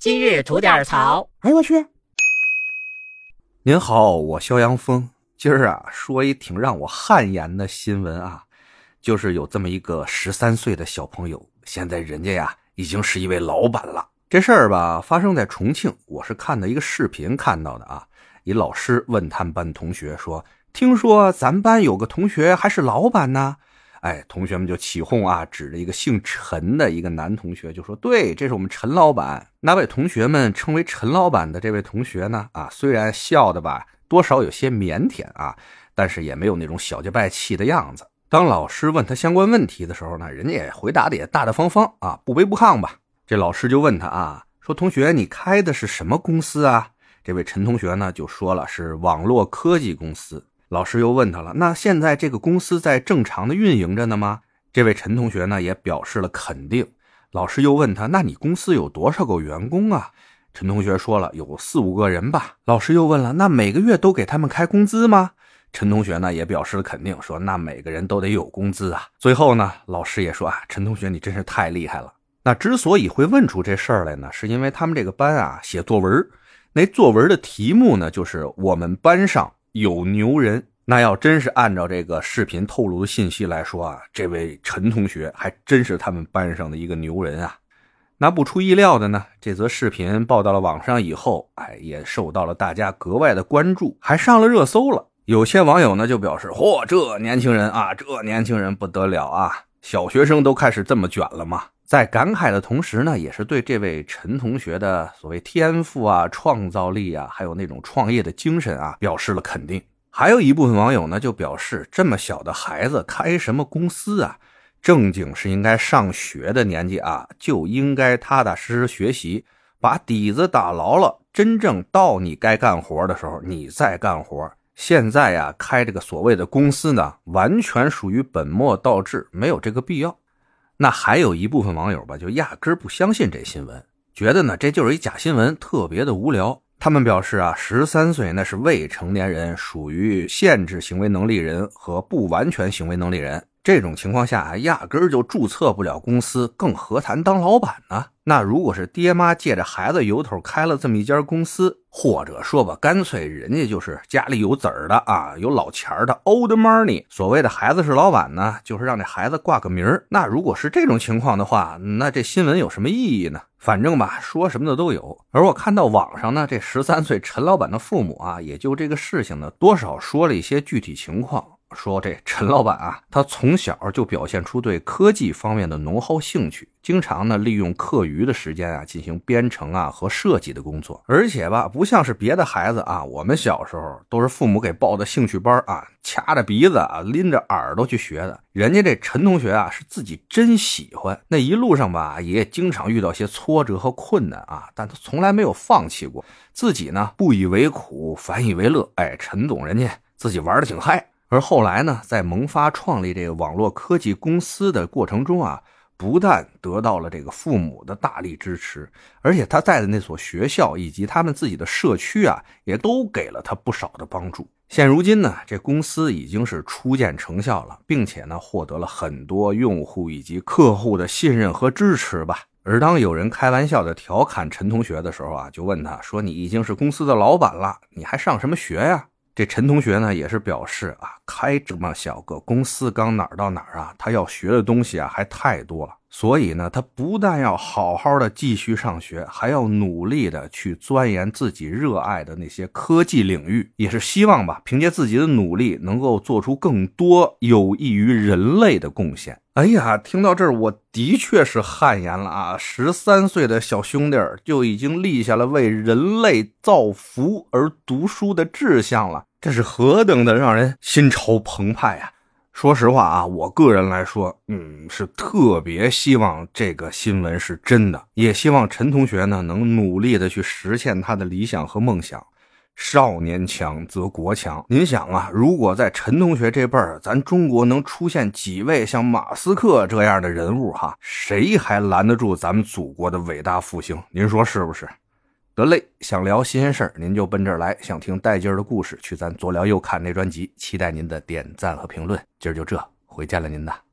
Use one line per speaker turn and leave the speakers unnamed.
今日吐点槽。
哎呦我去！
您好，我肖阳峰。今儿啊，说一挺让我汗颜的新闻啊，就是有这么一个十三岁的小朋友，现在人家呀已经是一位老板了。这事儿吧，发生在重庆，我是看的一个视频看到的啊。一老师问他们班同学说：“听说咱班有个同学还是老板呢？”哎，同学们就起哄啊，指着一个姓陈的一个男同学就说：“对，这是我们陈老板。”那位同学们称为陈老板的这位同学呢，啊，虽然笑的吧，多少有些腼腆啊，但是也没有那种小家败气的样子。当老师问他相关问题的时候呢，人家也回答的也大大方方啊，不卑不亢吧。这老师就问他啊，说：“同学，你开的是什么公司啊？”这位陈同学呢就说了是网络科技公司。老师又问他了，那现在这个公司在正常的运营着呢吗？这位陈同学呢也表示了肯定。老师又问他，那你公司有多少个员工啊？陈同学说了，有四五个人吧。老师又问了，那每个月都给他们开工资吗？陈同学呢也表示了肯定，说那每个人都得有工资啊。最后呢，老师也说啊，陈同学你真是太厉害了。那之所以会问出这事儿来呢，是因为他们这个班啊写作文，那作文的题目呢就是我们班上。有牛人，那要真是按照这个视频透露的信息来说啊，这位陈同学还真是他们班上的一个牛人啊。那不出意料的呢，这则视频报到了网上以后，哎，也受到了大家格外的关注，还上了热搜了。有些网友呢就表示：嚯，这年轻人啊，这年轻人不得了啊，小学生都开始这么卷了吗？在感慨的同时呢，也是对这位陈同学的所谓天赋啊、创造力啊，还有那种创业的精神啊，表示了肯定。还有一部分网友呢，就表示这么小的孩子开什么公司啊？正经是应该上学的年纪啊，就应该踏踏实实学习，把底子打牢了。真正到你该干活的时候，你再干活。现在呀，开这个所谓的公司呢，完全属于本末倒置，没有这个必要。那还有一部分网友吧，就压根儿不相信这新闻，觉得呢这就是一假新闻，特别的无聊。他们表示啊，十三岁那是未成年人，属于限制行为能力人和不完全行为能力人。这种情况下啊，压根儿就注册不了公司，更何谈当老板呢？那如果是爹妈借着孩子由头开了这么一家公司，或者说吧，干脆人家就是家里有子儿的啊，有老钱儿的 old money。所谓的孩子是老板呢，就是让这孩子挂个名儿。那如果是这种情况的话，那这新闻有什么意义呢？反正吧，说什么的都有。而我看到网上呢，这十三岁陈老板的父母啊，也就这个事情呢，多少说了一些具体情况。说这陈老板啊，他从小就表现出对科技方面的浓厚兴趣，经常呢利用课余的时间啊进行编程啊和设计的工作。而且吧，不像是别的孩子啊，我们小时候都是父母给报的兴趣班啊，掐着鼻子啊拎着耳朵去学的。人家这陈同学啊，是自己真喜欢。那一路上吧，也经常遇到些挫折和困难啊，但他从来没有放弃过。自己呢不以为苦，反以为乐。哎，陈总人家自己玩的挺嗨。而后来呢，在萌发创立这个网络科技公司的过程中啊，不但得到了这个父母的大力支持，而且他在的那所学校以及他们自己的社区啊，也都给了他不少的帮助。现如今呢，这公司已经是初见成效了，并且呢，获得了很多用户以及客户的信任和支持吧。而当有人开玩笑的调侃陈同学的时候啊，就问他说：“你已经是公司的老板了，你还上什么学呀？”这陈同学呢，也是表示啊，开这么小个公司，刚哪儿到哪儿啊，他要学的东西啊，还太多了。所以呢，他不但要好好的继续上学，还要努力的去钻研自己热爱的那些科技领域，也是希望吧，凭借自己的努力，能够做出更多有益于人类的贡献。哎呀，听到这儿，我的确是汗颜了啊！十三岁的小兄弟就已经立下了为人类造福而读书的志向了，这是何等的让人心潮澎湃呀！说实话啊，我个人来说，嗯，是特别希望这个新闻是真的，也希望陈同学呢能努力的去实现他的理想和梦想。少年强则国强。您想啊，如果在陈同学这辈儿，咱中国能出现几位像马斯克这样的人物，哈，谁还拦得住咱们祖国的伟大复兴？您说是不是？得嘞，想聊新鲜事儿，您就奔这儿来；想听带劲儿的故事，去咱左聊右看那专辑。期待您的点赞和评论。今儿就这，回见了您呐。